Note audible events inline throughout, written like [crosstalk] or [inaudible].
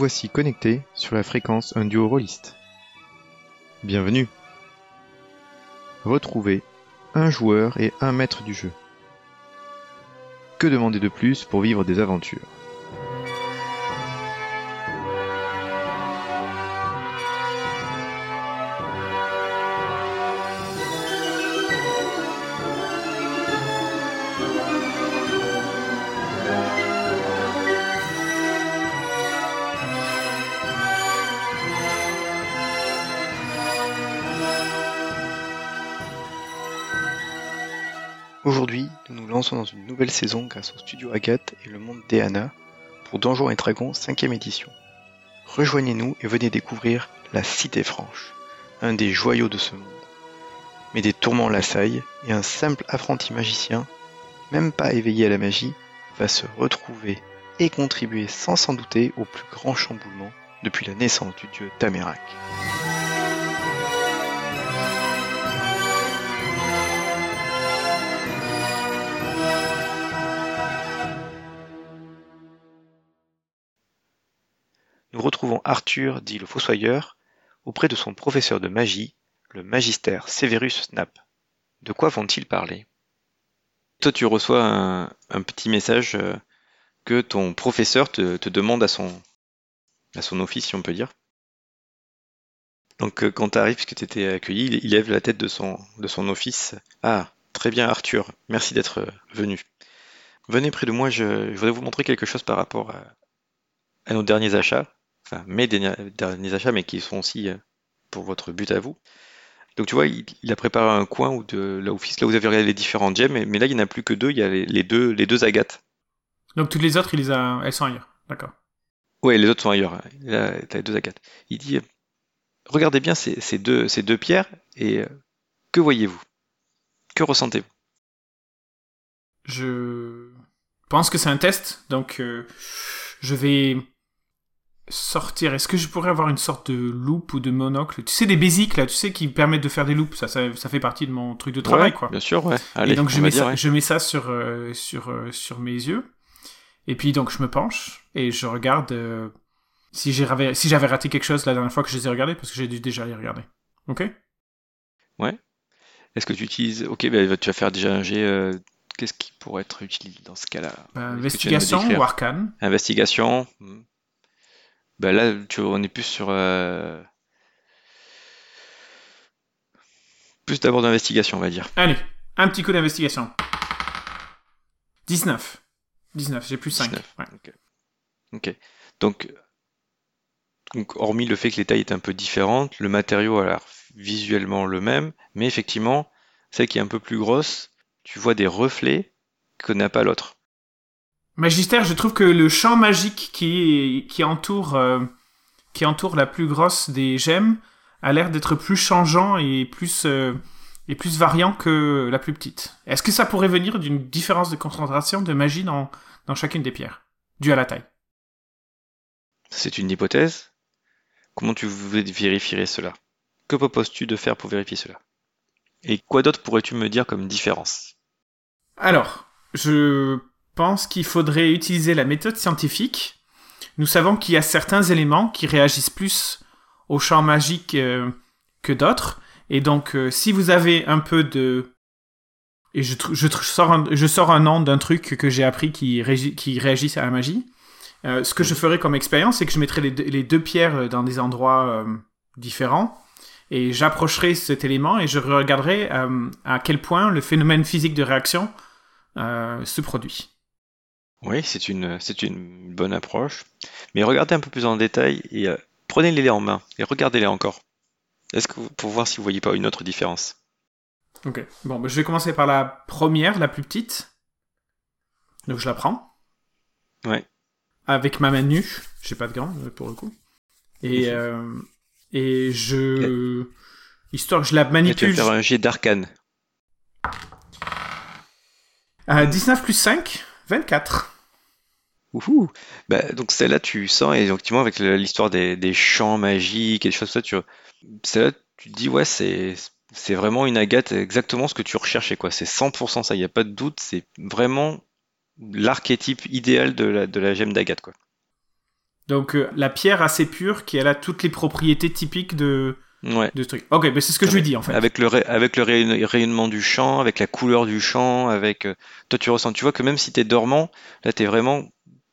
voici connecté sur la fréquence un duo rôliste. Bienvenue. Retrouvez un joueur et un maître du jeu. Que demander de plus pour vivre des aventures? Aujourd'hui, nous nous lançons dans une nouvelle saison grâce au studio Agathe et le monde d'Eana pour Donjons et Dragons 5ème édition. Rejoignez-nous et venez découvrir la Cité Franche, un des joyaux de ce monde. Mais des tourments l'assaillent et un simple apprenti magicien, même pas éveillé à la magie, va se retrouver et contribuer sans s'en douter au plus grand chamboulement depuis la naissance du dieu Tamérak. Arthur, dit le Fossoyeur, auprès de son professeur de magie, le magister Severus Snap. De quoi vont-ils parler? Toi, tu reçois un, petit message euh, que ton professeur te, demande à son, à son office, si on peut dire. Donc, euh, quand tu arrives, puisque tu étais accueilli, il, lève la tête de son, de son office. Ah, très bien, Arthur, merci d'être euh, venu. Venez près de moi, je, voudrais vous montrer quelque chose par rapport à nos derniers achats enfin mes derniers achats, mais qui sont aussi euh, pour votre but à vous. Donc tu vois, il, a préparé un coin où de là où vous avez regardé les différentes gemmes, mais, là il n'y en a plus que deux, il y a les, deux, les deux agates. Donc toutes les autres, il les a, elles sont ailleurs, d'accord. Oui, les autres sont ailleurs. Là, as les deux agates. Il dit, euh, regardez bien ces, deux, ces deux pierres et euh, que voyez-vous? Que ressentez-vous? Je pense que c'est un test, donc je vais sortir, est-ce que je pourrais avoir une sorte de loupe ou de monocle? Tu sais, des basics là, tu sais, qui permettent de faire des loupes, ça, ça, fait partie de mon truc de travail, quoi. Bien sûr, ouais. et donc je mets, ça, je mets ça sur, euh, sur, euh, sur mes yeux. Et puis donc je me penche et je regarde euh, si j'avais si raté quelque chose la dernière fois que je les ai regardés, parce que j'ai dû déjà les regarder. Ok? Ouais. Est-ce que tu utilises. Ok, bah, tu vas faire déjà un jet. Qu'est-ce qui pourrait être utile dans ce cas-là? Investigation ou arcane? Investigation. Hmm. Bah là, tu on est plus sur. Euh, plus d'abord d'investigation, on va dire. Allez, un petit coup d'investigation. 19. 19, j'ai plus 5. ok. Donc, donc, hormis le fait que les tailles est un peu différentes, le matériau a l'air visuellement le même, mais effectivement, celle qui est un peu plus grosse, tu vois des reflets que n'a pas l'autre. Magister, je trouve que le champ magique qui, qui, entoure, euh, qui entoure la plus grosse des gemmes a l'air d'être plus changeant et plus, euh, et plus variant que la plus petite. Est-ce que ça pourrait venir d'une différence de concentration de magie dans, dans chacune des pierres, due à la taille? C'est une hypothèse. Comment tu vérifierais cela? Que proposes-tu de faire pour vérifier cela? Et quoi d'autre pourrais-tu me dire comme différence? Alors, je pense qu'il faudrait utiliser la méthode scientifique. Nous savons qu'il y a certains éléments qui réagissent plus au champ magique euh, que d'autres. Et donc, euh, si vous avez un peu de... Et je, je, sors, un, je sors un nom d'un truc que j'ai appris qui, réagisse à la magie. Euh, ce que je ferais comme expérience, c'est que je deux, les deux pierres dans des endroits différents et j'approcherai cet élément et je regarderai à quel point le phénomène physique de réaction se produit. Oui, c'est une, c'est une bonne approche. Mais regardez un peu plus en détail et euh, prenez-les en main et regardez-les encore. Est-ce que pour voir si vous voyez pas une autre différence? Ok. Bon, bah, je vais commencer par la première, la plus petite. Donc je la prends. Ouais. Avec ma main nue. J'ai pas de gants euh, pour le coup. Et euh, et je histoire que je la manipule. tu vas faire un jet d'arcane. 19 plus 5, 24. Ouhou. Bah, donc celle-là, tu sens, et effectivement, avec l'histoire des, des champs magiques et des choses comme ça, tu, celle-là, tu te dis, ouais, c'est, c'est vraiment une agate, exactement ce que tu recherchais, quoi. C'est 100% ça, il n'y a pas de doute, c'est vraiment l'archétype idéal de la, de la gemme d'agate, quoi. Donc euh, la pierre assez pure qui elle a toutes les propriétés typiques de, Ouais. de ce truc. Ok, mais c'est ce que je lui dis en fait. Avec le, avec le ray- rayonnement du champ, avec la couleur du champ, avec euh, toi tu ressens, tu vois que même si t'es dormant, là t'es vraiment,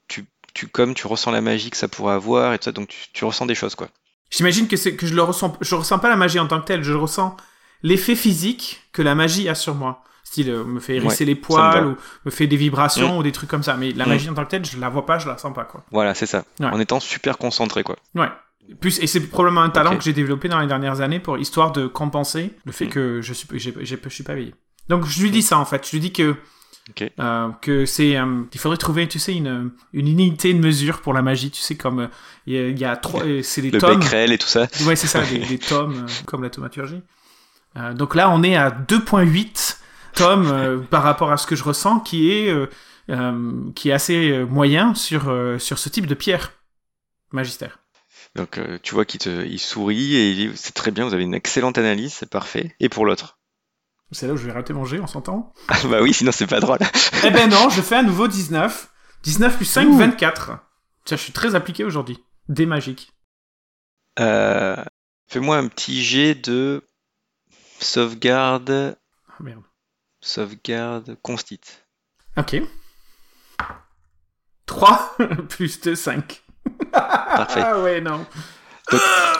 tu, tu comme tu ressens la magie que ça pourrait avoir et tout ça, donc tu, tu ressens des choses quoi. J'imagine que que je le ressens. Je ressens pas la magie en tant que telle. Je ressens l'effet physique que la magie a sur moi. Style euh, me fait hérisser les poils ou me fait des vibrations Mm. ou des trucs comme ça. Mais la Mm. magie en tant que telle, je la vois pas, je la sens pas quoi. Voilà, c'est ça. Ouais. En étant super concentré quoi. Ouais. Plus, et c'est probablement un talent que j'ai développé dans les dernières années pour histoire de compenser le fait Mm. que je suis, je suis pas éveillé. Donc je lui dis ça en fait. Je lui dis que euh, que c'est, euh, il faudrait trouver, tu sais, une, une unité de mesure pour la magie. Tu sais comme euh, il y, a- il y a trois, euh, c'est des Le tomes. becquerel et tout ça. Ouais, c'est ça, des, des [laughs] tomes euh, comme la thaumaturgie. Euh, donc là, on est à 2.8 tomes euh, [laughs] par rapport à ce que je ressens, qui est euh, euh, qui est assez euh, moyen sur euh, sur ce type de pierre magistère. Donc euh, tu vois qu'il te, il sourit et il dit c'est très bien, vous avez une excellente analyse, c'est parfait. Et pour l'autre? C'est là où je vais rater manger, on s'entend? Ah [laughs] bah oui, sinon c'est pas drôle. Eh ben non, je fais à nouveau 19. 19 plus 5, Ouh. 24. Tiens, je suis très appliqué aujourd'hui. Des magiques. Euh, Fais-moi un petit jet de sauvegarde, Ah, merde. sauvegarde, constit. Ok. 3 [laughs] plus 2, 5. Parfait. Ah ouais, non.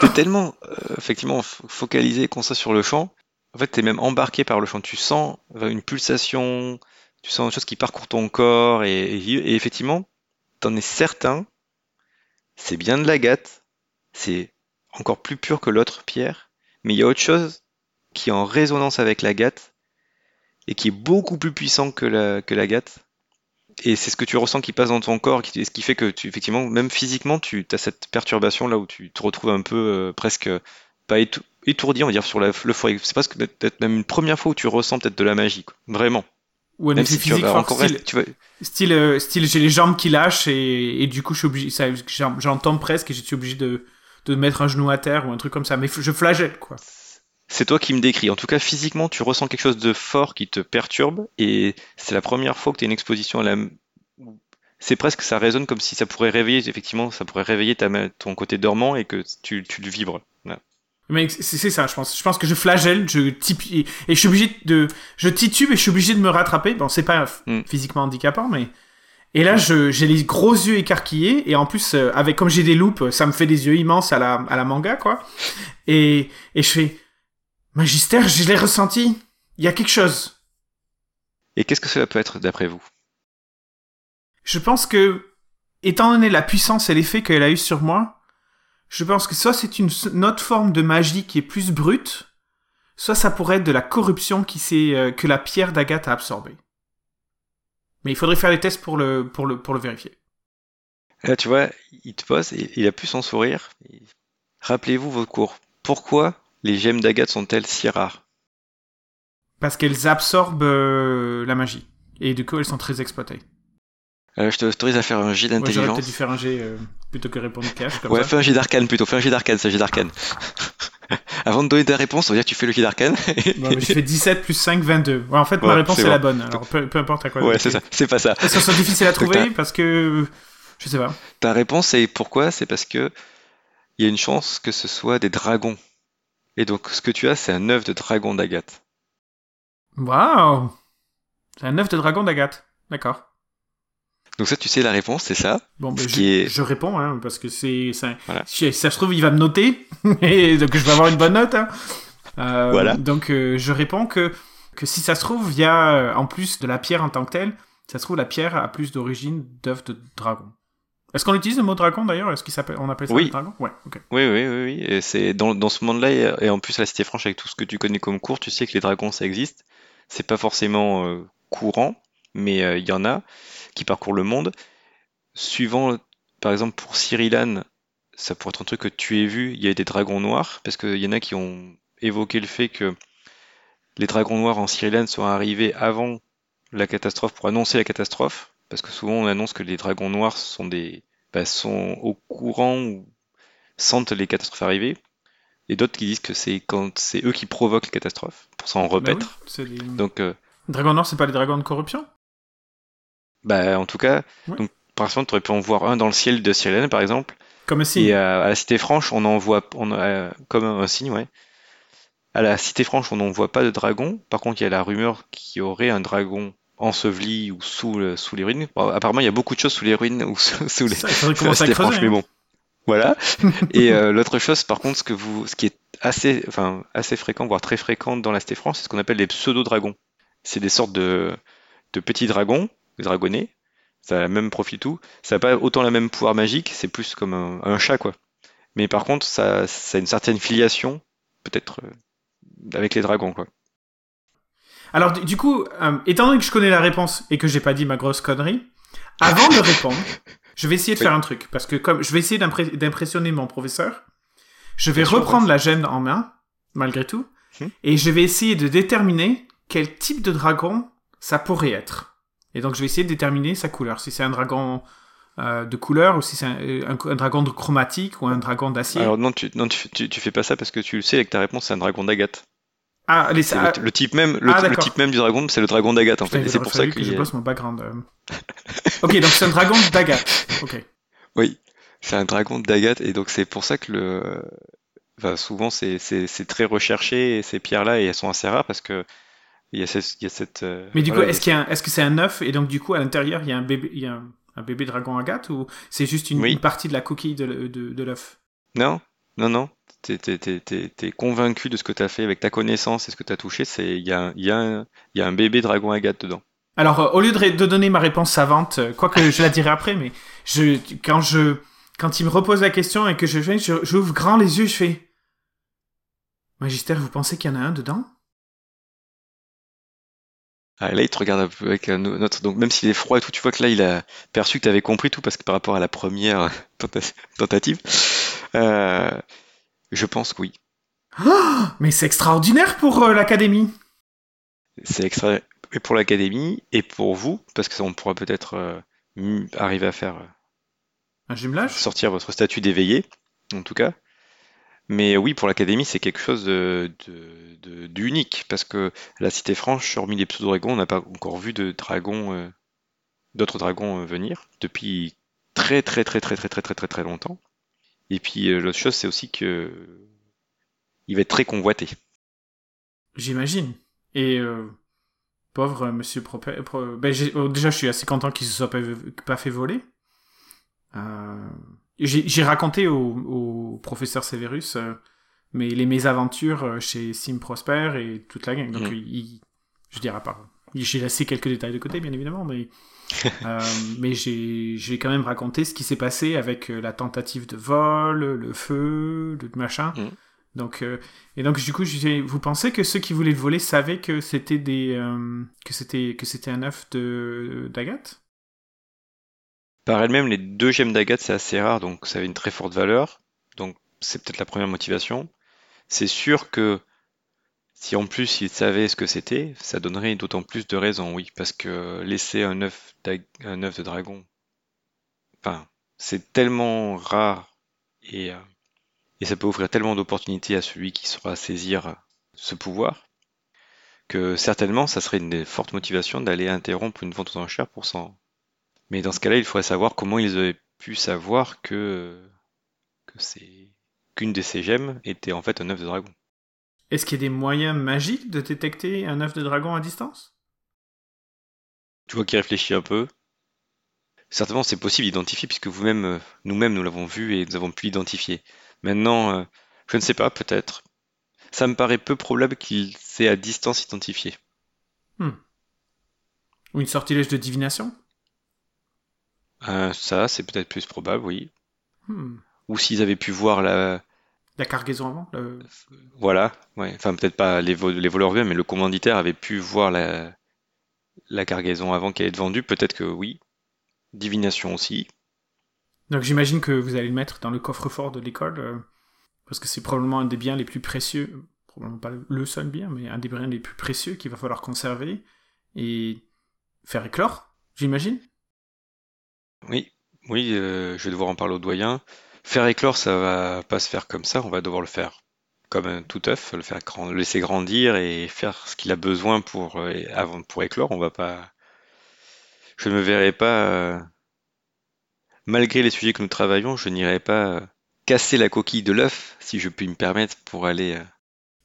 T'es tellement euh, effectivement focalisé comme ça sur le champ. En fait, t'es même embarqué par le champ. Tu sens euh, une pulsation, tu sens une chose qui parcourt ton corps et, et, et effectivement, t'en es certain. C'est bien de l'agate. C'est encore plus pur que l'autre pierre, mais il y a autre chose qui est en résonance avec l'agate et qui est beaucoup plus puissant que la que l'agate. Et c'est ce que tu ressens qui passe dans ton corps, qui, ce qui fait que tu, effectivement, même physiquement, tu as cette perturbation là où tu te retrouves un peu euh, presque pas étou- étourdi, on va dire, sur la, le foyer. C'est presque peut-être peut-être même une première fois où tu ressens peut-être de la magie, quoi. Vraiment. Ou un Même si tu physique vas fort, encore style, rester- tu vas- style, euh, style j'ai les jambes qui lâchent et, et du coup je suis obligé, j'entends presque et je suis obligé de, de mettre un genou à terre ou un truc comme ça. Mais je flagelle quoi. C'est toi qui me décris. En tout cas, physiquement, tu ressens quelque chose de fort qui te perturbe et c'est la première fois que tu as une exposition à la. C'est presque, ça résonne comme si ça pourrait réveiller, effectivement, ça pourrait réveiller ta, ton côté dormant et que tu, tu le vibres. Voilà. Mais c'est ça, je pense. Je pense que je flagelle, je type et, je suis obligé de, je titube et je suis obligé de me rattraper. Bon, c'est pas Mm. physiquement handicapant, mais et là, j'ai les gros yeux écarquillés et en plus euh, avec comme j'ai des loupes, ça me fait des yeux immenses à la à la manga quoi. Et et je fais Magister, je l'ai ressenti. Il y a quelque chose. Et qu'est-ce que cela peut être d'après vous? Je pense que, étant donné la puissance et l'effet qu'elle a eu sur moi, je pense que soit c'est une, une autre forme de magie qui est plus brute, soit ça pourrait être de la corruption qui euh, que la pierre d'Agathe a absorbée. Mais il faudrait faire les tests pour le, pour le, pour le vérifier. Là, tu vois, il te pose et il a plus son sourire. Rappelez-vous vos cours. Pourquoi les gemmes d'agate sont-elles si rares? Parce qu'elles absorbent euh, la magie. Et du coup, elles sont très exploitées. Euh, Je t'autorise à faire un jet Moi, j'aurais peut-être d'intelligence. dû faire un jet euh, plutôt que répondre cash, comme Ouais, ça. fais un jet d'arcane plutôt. Fais un jet d'arcane, c'est un jet d'arcane. [laughs] Avant de donner ta réponse, on va dire que tu fais le jet d'arcane. [laughs] Mais j'ai fait 17 plus 5, 22. Ouais, en fait, ma Ouais, réponse est bon. la bonne. Alors, peu, peu importe à quoi. ouais, c'est ça. C'est pas ça. Ça soit difficile à trouver parce que. Je sais pas. Ta réponse, c'est pourquoi? C'est parce que il y a une chance que ce soit des dragons. Et donc, ce que tu as, c'est un œuf de dragon d'agate. Waouh C'est un œuf de dragon d'Agathe. D'accord. Donc ça, tu sais la réponse, c'est ça? Bon, ben, je, qui est- je réponds, hein, parce que c'est. ça- Voilà. Si ça se trouve, il va me noter. [laughs] et donc, je vais avoir une bonne note. hein. Euh, Voilà. Donc, euh, je réponds que, que si ça se trouve, il y a, euh, en plus de la pierre en tant que telle, ça se trouve, la pierre a plus d'origine d'œuf de dragon. Est-ce qu'on utilise le mot dragon d'ailleurs? Est-ce qu'on appelle ça Oui. dragon? Ouais. Oui, oui, oui, oui. Et c'est dans, dans ce monde-là, et, en plus à la Cité Franche, avec tout ce que tu connais comme cours, tu sais que les dragons, ça existe. C'est pas forcément euh, courant, mais euh, il y en a qui parcourent le monde. Suivant, par exemple, pour Cyrillan, ça pourrait être un truc que tu aies vu, il y a des dragons noirs, parce qu'il y en a qui ont évoqué le fait que les dragons noirs en Cyrillan sont arrivés avant la catastrophe pour annoncer la catastrophe, parce que souvent on annonce que les dragons noirs sont des bah, sont au courant ou sentent les catastrophes arriver, et d'autres qui disent que c'est quand c'est eux qui provoquent les catastrophes pour s'en Bah oui, c'est les... Donc, euh, Dragon Noir, c'est pas les dragons de corruption? bah, en tout cas, Ouais. donc, par exemple, tu aurais pu en voir un dans le ciel de Cyrilian, par exemple. Comme un signe. Et à, à la Cité Franche, on en voit on, euh, comme un signe, ouais. À la Cité Franche, on n'en voit pas de dragon. Par contre, il y a la rumeur qu'il y aurait un dragon enseveli ou sous, le- sous les ruines. Bon, apparemment, il y a beaucoup de choses sous les ruines ou [laughs] sous, les, Ça, [laughs] à. Franche, mais hein. bon. Voilà. Et euh, l'autre chose, par contre, ce que vous, ce qui est assez, enfin, assez fréquent, voire très fréquent dans la Cité Franche, c'est ce qu'on appelle les pseudo-dragons. C'est des sortes de, de petits dragons, des dragonnets. Ça a le même profil tout. Ça n'a pas autant la même pouvoir magique, c'est plus comme un, un chat, quoi. Mais par contre, ça, ça a une certaine filiation, peut-être, euh, avec les dragons, quoi. Alors, du, coup, euh, étant donné que je connais la réponse et que j'ai pas dit ma grosse connerie, avant de répondre, je vais essayer de Oui. faire un truc. Parce que comme je vais essayer d'impressionner mon professeur, je vais reprendre la gemme en main, malgré tout, Hmm. et je vais essayer de déterminer quel type de dragon ça pourrait être. Et donc, je vais essayer de déterminer sa couleur. Si c'est un dragon euh, de couleur, ou si c'est un, euh, un- un dragon de chromatique, ou un dragon d'acier. Alors non, tu, non tu, tu, tu fais pas ça parce que tu le sais, avec ta réponse, c'est un dragon d'agate. Ah, ça, le, le type même, le, Ah, le type même du dragon, c'est le dragon d'agate en Putain, fait. c'est pour ça que que je bosse mon background. euh. ok, donc c'est un dragon d'agate. Ok. oui, c'est un dragon d'agate et donc c'est pour ça que le, enfin, souvent c'est très recherché ces pierres-là et elles sont assez rares parce que il y a cette, il y a cette. euh, Mais du voilà, coup, est-ce qu'il y a un- est-ce que c'est un œuf et donc du coup à l'intérieur il y a un bébé, il y a un, un bébé dragon agate ou c'est juste une, Oui. une partie de la coquille de, de, de l'œuf? Non, non, non. T'es t'es convaincu de ce que t'as fait avec ta connaissance et ce que t'as touché. C'est il y a un- il y a un, il y a un bébé dragon agate dedans. Alors euh, au lieu de, donner ma réponse savante, euh, quoique je la dirai après, mais je quand je quand il me repose la question et que je j'ouvre grand les yeux, je fais Magister, vous pensez qu'il y en a un dedans? Ah, là, il te regarde un peu avec un autre. Donc, même s'il est froid et tout, tu vois que là, il a perçu que tu avais compris tout parce que par rapport à la première [laughs] tenta- tentative, euh, je pense que oui. [gasps] Mais c'est extraordinaire pour euh, l'académie. C'est extra et pour l'académie et pour vous, parce que ça, on pourra peut-être euh, arriver à faire euh, Un jumelage? sortir votre statut d'éveillé, en tout cas. Mais oui, pour l'académie, c'est quelque chose de, de- de- d'unique, parce que la Cité Franche, hormis les pseudo-dragons, on n'a pas encore vu de dragons, d'autres dragons venir depuis très très très très très très très très très longtemps. Et puis euh, l'autre chose, c'est aussi que il va être très convoité. J'imagine. Et euh, pauvre monsieur Propé... Pro- ben, oh, déjà, je suis assez content qu'il se soit pas, pas fait voler. Euh, J'ai raconté au, au professeur Severus euh, mais les mésaventures euh, chez Sim Prosper et toute la gang. Donc, Mhm. il, je dirais pas. J'ai laissé quelques détails de côté, bien évidemment, mais, [laughs] euh, mais j'ai quand même raconté ce qui s'est passé avec euh, la tentative de vol, le feu, le machin. Mhm. Donc, euh, et donc du coup, vous pensez que ceux qui voulaient le voler savaient que c'était des euh, que c'était que c'était un œuf de d'Agathe Par elle-même, les deux gemmes d'agate, c'est assez rare, donc ça avait une très forte valeur. Donc c'est peut-être la première motivation. C'est sûr que si en plus ils savaient ce que c'était, ça donnerait d'autant plus de raisons, oui, parce que laisser un œuf, un œuf de dragon, enfin, c'est tellement rare et, euh, et ça peut offrir tellement d'opportunités à celui qui saura saisir ce pouvoir que certainement ça serait une des fortes motivations d'aller interrompre une vente aux enchères pour s'en mais dans ce cas-là, il faudrait savoir comment ils avaient pu savoir que, que c'est qu'une de ces gemmes était en fait un œuf de dragon. Est-ce qu'il y a des moyens magiques de détecter un œuf de dragon à distance? Tu vois qu'il réfléchit un peu. Certainement, c'est possible d'identifier puisque vous-même, euh, nous-mêmes, nous l'avons vu et nous avons pu l'identifier. Maintenant, euh, je ne sais pas, peut-être. Ça me paraît peu probable qu'il s'est à distance identifié. Ou une sortilège de divination? Euh, ça, c'est peut-être plus probable, oui. Hmm. Ou s'ils avaient pu voir la, La cargaison avant le- Voilà, ouais. Enfin, peut-être pas les, vo- les voleurs eux-mêmes, mais le commanditaire avait pu voir la, la cargaison avant qu'elle ait été vendue. Peut-être que oui. Divination aussi. Donc j'imagine que vous allez le mettre dans le coffre-fort de l'école, euh, parce que c'est probablement un des biens les plus précieux, probablement pas le seul bien, mais un des biens les plus précieux qu'il va falloir conserver et faire éclore, j'imagine. Oui, oui, euh, je vais devoir en parler au doyen. Faire éclore, ça va pas se faire comme ça. On va devoir le faire comme un tout œuf, le faire laisser grandir et faire ce qu'il a besoin pour, euh, avant pour éclore. On va pas. Je ne me verrai pas euh, malgré les sujets que nous travaillons, je n'irai pas euh, casser la coquille de l'œuf, si je puis me permettre, pour aller.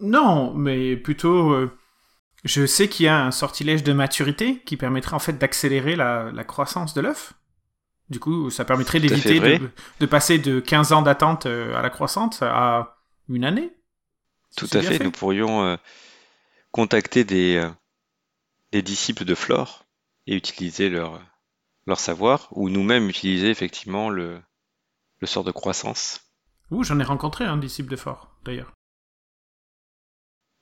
Non, mais plutôt, je sais qu'il y a un sortilège de maturité qui permettrait en fait d'accélérer la croissance de l'œuf. Du coup, ça permettrait d'éviter de, de passer de 15 ans d'attente euh, à la croissance à une année. Tout à fait, nous pourrions euh, contacter des, euh, des disciples de Flore et utiliser leur, leur savoir, ou nous-mêmes utiliser effectivement le, le sort de croissance. Ouh, j'en ai rencontré un disciple de Fort, d'ailleurs.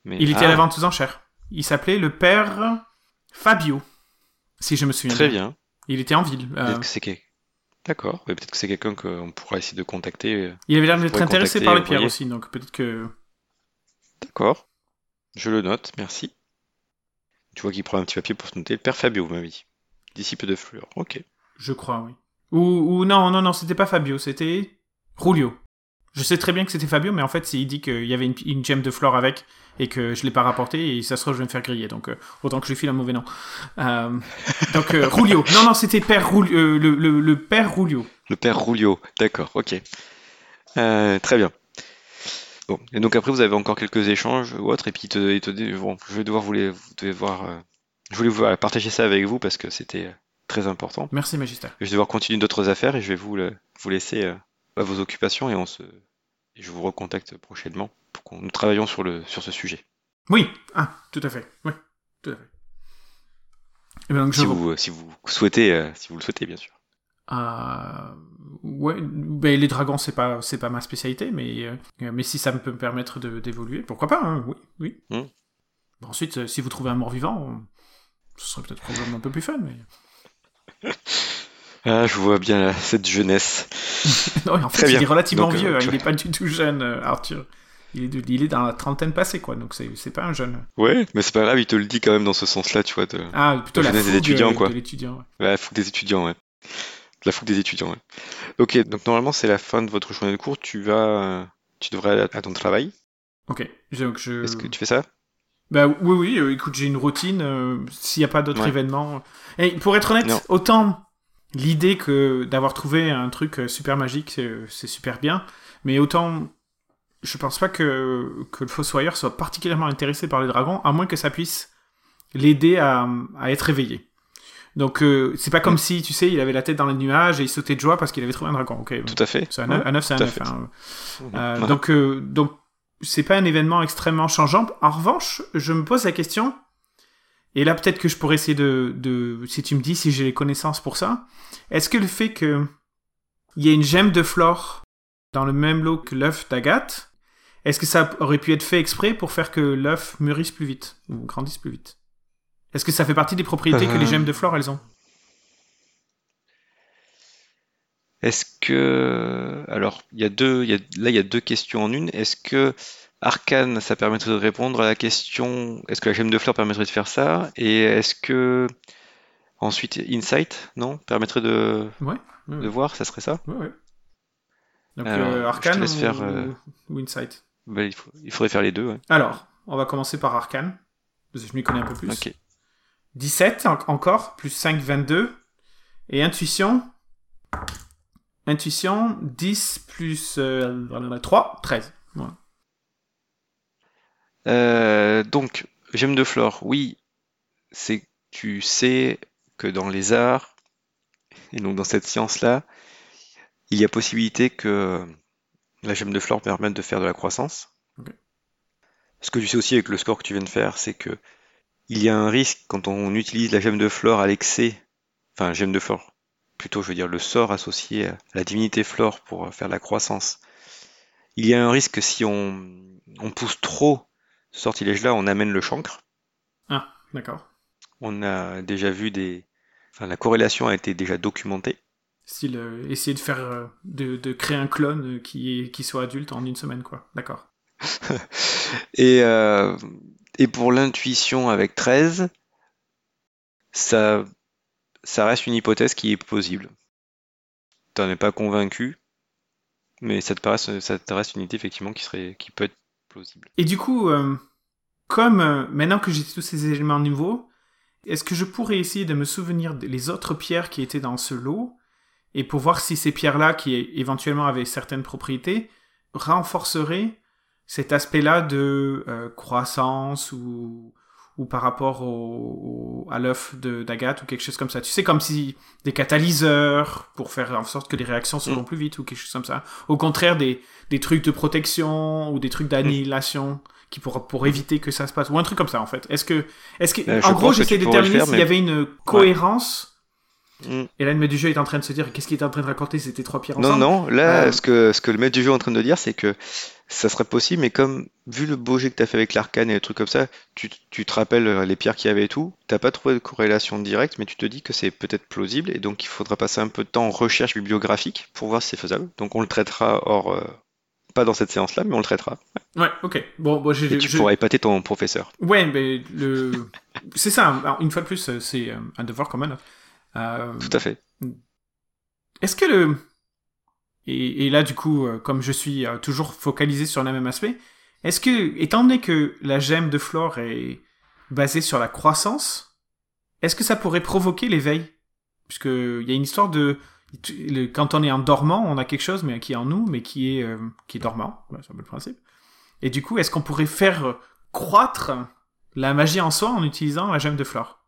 Mais, Il était Ah, à la vente aux enchères. Il s'appait le père Fabio, si je me souviens Très bien. Il était en ville. euh, c'est D'accord. Peut-être que c'est quelqu'un qu'on pourra essayer de contacter. il avait l'air d'être intéressé par les pierres aussi, donc peut-être que... D'accord. Je le note, merci. Tu vois qu'il prend un petit papier pour se noter. Le père Fabio, vous m'avez dit. Disciple de Fleur. Ok. Je crois, oui. Ou, ou non, non, non, c'était pas Fabio, c'était Julio. Je sais très bien que c'était Fabio, mais en fait, il dit qu'il y avait une, une gemme de flore avec et que je l'ai pas rapporté et ça se trouve, je vais me faire griller. Donc, euh, autant que je lui file un mauvais nom. Euh, donc, euh, Julio. Non, non, c'était père euh, le, le, le père Julio. Le père Rulio. D'accord, ok. Très bien. Bon, et donc après vous avez encore quelques échanges ou autres, et puis il te, il te dit, bon, je vais devoir vous les, vous devez voir, je voulais vous, partager ça avec vous parce que c'était très important. Merci, Magister. Je vais devoir continuer d'autres affaires et je vais vous, le- vous laisser à vos occupations et on se, et je vous recontacte prochainement pour qu'on nous travaillions sur le, sur ce sujet. Oui, ah, tout à fait. Oui, tout à fait. Et bien, donc, je Si vous- vous, euh, si vous souhaitez, euh, si vous le souhaitez bien sûr. Euh, ouais, ben, les dragons c'est pas c'est pas ma spécialité, mais euh, mais si ça me peut me permettre de- d'évoluer, pourquoi pas hein, Oui, oui. Hmm. Bon, ensuite, si vous trouvez un mort-vivant, on- ce serait peut-être probablement un peu plus fun, mais [laughs] Ah, je vois bien là, cette jeunesse. [laughs] non, en Très fait, il bien. est relativement Donc, euh, vieux, hein, il vois. est pas du tout jeune, euh, Arthur. Il est, de- il est dans la trentaine passée, quoi, donc c'est pas un jeune. Ouais, mais c'est pas grave, il te le dit quand même dans ce sens-là, tu vois. De... Ah, plutôt La la des étudiants, euh, quoi. de ouais. La fougue des étudiants, ouais. La fougue des étudiants, ouais. Ok, donc normalement c'est la fin de votre journée de cours, tu vas, tu devrais aller à ton travail. Ok, donc je. Est-ce que tu fais ça? Bah oui, oui, euh, écoute, j'ai une routine, euh, s'il n'y a pas d'autres Ouais. événements. Et pour être honnête, Non. autant l'idée que d'avoir trouvé un truc euh, super magique, c'est c'est super bien, mais autant je pense pas que, que le Fossoyeur soit particulièrement intéressé par les dragons, à moins que ça puisse l'aider à, à être éveillé. Donc euh, c'est pas comme si, tu sais, il avait la tête dans les nuages et il sautait de joie parce qu'il avait trouvé un dragon. Ok, Tout à fait. c'est un, 9, c'est un tout à 9. fait. hein. Mhm. Euh, donc, euh, donc, c'est pas un événement extrêmement changeant. En revanche, je me pose la question, et là peut-être que je pourrais essayer de, de, si tu me dis si j'ai les connaissances pour ça, est-ce que le fait que il y ait une gemme de flore dans le même lot que l'œuf d'Agathe, est-ce que ça aurait pu être fait exprès pour faire que l'œuf mûrisse plus vite ou grandisse plus vite? Est-ce que ça fait partie des propriétés que les Euh. gemmes de flore elles ont? Est-ce que, alors, il y a deux, il y a, là il y a deux questions en une. Est-ce que Arcane, ça permettrait de répondre à la question, est-ce que la gemme de fleur permettrait de faire ça? Et est-ce que ensuite Insight, non, permettrait de, Ouais. de voir, ça serait ça? ouais, ouais. Donc, Alors, euh, Arcane ou, faire, euh, ou Insight Ben, il faut- il faudrait faire les deux, ouais. Alors, on va commencer par Arcane. Parce que je m'y connais un peu plus. Ok. 17 en- encore, plus 5, 22. Et intuition. Intuition, 10 plus euh, 3, 13. Voilà. Euh, donc, gemme de flore, oui, c'est tu sais que dans les arts, et donc dans cette science-là, il y a possibilité que la gemme de flore permette de faire de la croissance. Ce que tu sais aussi avec le score que tu viens de faire, c'est que il y a un risque quand on utilise la gemme de flore à l'excès, enfin gemme de flore, plutôt je veux dire le sort associé à la divinité flore pour faire de la croissance. Il y a un risque que si on, on pousse trop ce sortilège-là, on amène le chancre. Ah, d'accord. On a déjà vu des, enfin la corrélation a été déjà documentée. Style, euh, essayer de faire, euh, de, de créer un clone qui, est, qui soit adulte en une semaine, quoi. D'accord. [laughs] Et, euh, et pour l'intuition avec 13, ça, ça reste une hypothèse qui est plausible. T'en es pas convaincu, mais ça te, paraît, ça te reste une idée effectivement qui, serait, qui peut être Et du coup, euh, comme euh, maintenant que j'ai tous ces éléments nouveaux, est-ce que je pourrais essayer de me souvenir des autres pierres qui étaient dans ce lot et pour voir si ces pierres-là, qui éventuellement avaient certaines propriétés, renforceraient cet aspect-là de euh, croissance ou, ou par rapport au, à l'œuf d'Agathe ou quelque chose comme ça. Tu sais, comme si des catalyseurs pour faire en sorte que les réactions se vont mm. plus vite ou quelque chose comme ça. Au contraire, des, des trucs de protection ou des trucs d'annihilation qui pour, pour éviter que ça se passe ou un truc comme ça en fait. Est-ce que, est-ce que, euh, en gros, j'essaie de déterminer s'il y avait une cohérence Mm. Et là, le maître du jeu est en train de se dire qu'est-ce qu'il est en train de raconter? C'était trois pierres ensemble? Non, non, là, euh, ce, que, ce que le maître du jeu est en train de dire, c'est que ça serait possible, mais comme, vu le beau jet que tu as fait avec l'arcane et les trucs comme ça, tu, tu te rappelles euh, les pierres qu'il y avait et tout, t'as pas trouvé de corrélation directe, mais tu te dis que c'est peut-être plausible, et donc il faudra passer un peu de temps en recherche bibliographique pour voir si c'est faisable. Donc on le traitera hors. Euh, pas dans cette séance-là, mais on le traitera. Ouais, ok. Bon, bon j'ai, et tu pourras épater ton professeur. Ouais, mais le... c'est ça. une fois de plus, c'est un devoir commun. Euh, Tout à fait. Est-ce que le... Et, là, du coup, euh, comme je suis euh, toujours focalisé sur le même aspect, est-ce que, étant donné que la gemme de Flore est basée sur la croissance, est-ce que ça pourrait provoquer l'éveil? Puisqu'il y a une histoire de... Quand on est en dormant, on a quelque chose mais qui est en nous, mais qui est, qui est dormant. c'est un peu le principe. Et du coup, est-ce qu'on pourrait faire croître la magie en soi en utilisant la gemme de Flore?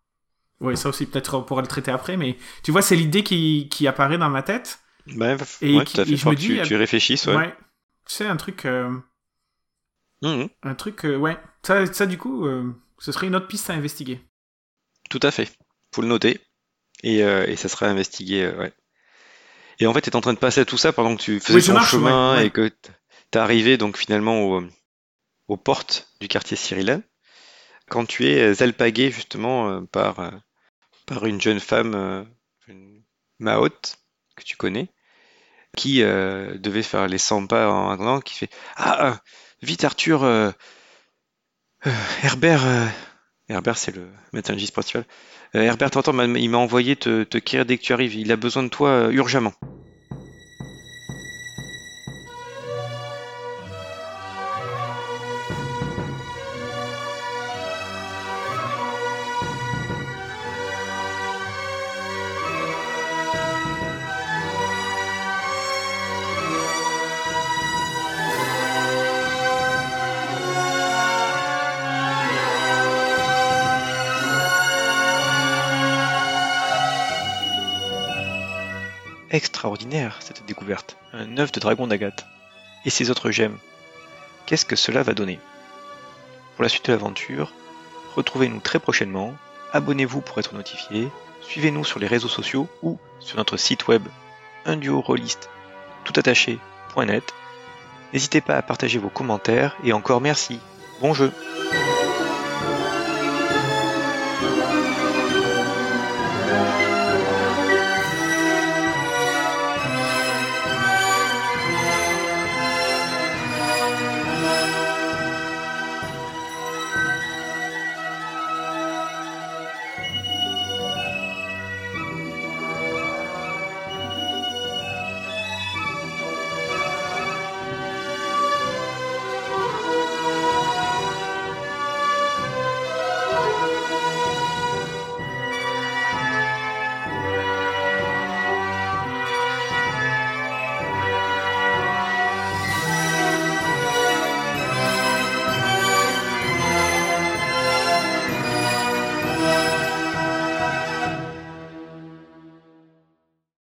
Oui, ça aussi, peut-être on pourra le traiter après, mais tu vois, c'est l'idée qui, qui apparaît dans ma tête. Ben, et ouais, qui, je me dis, tu, tu réfléchisses, ouais. ouais. C'est un truc. Euh... Mmh. Un truc, euh, ouais. Ça, ça, du coup, euh, ce serait une autre piste à investiguer. Tout à fait. Faut le noter. Et, euh, et ça sera investigué, ouais. Et en fait, tu es en train de passer à tout ça pendant que tu faisais ton chemin et que tu es arrivé donc finalement au, aux portes du quartier Cyrillin quand tu es alpagué justement euh, par, euh, par une jeune femme, euh, une que tu connais, qui devait faire les 100 pas en attendant, qui fait Ah, vite Arthur, Herbert, Herbert c'est le médecin principal, Herbert, t'entends, il m'a envoyé te, te dès que tu arrives, il a besoin de toi urgemment. Extraordinaire, cette découverte. Un œuf de dragon d'Agathe. Et ces autres gemmes. Qu'est-ce que cela va donner? Pour la suite de l'aventure, retrouvez-nous très prochainement, abonnez-vous pour être notifié, suivez-nous sur les réseaux sociaux ou sur notre site web un duo rôliste toutattaché.net. N'hésitez pas à partager vos commentaires et encore merci. Bon jeu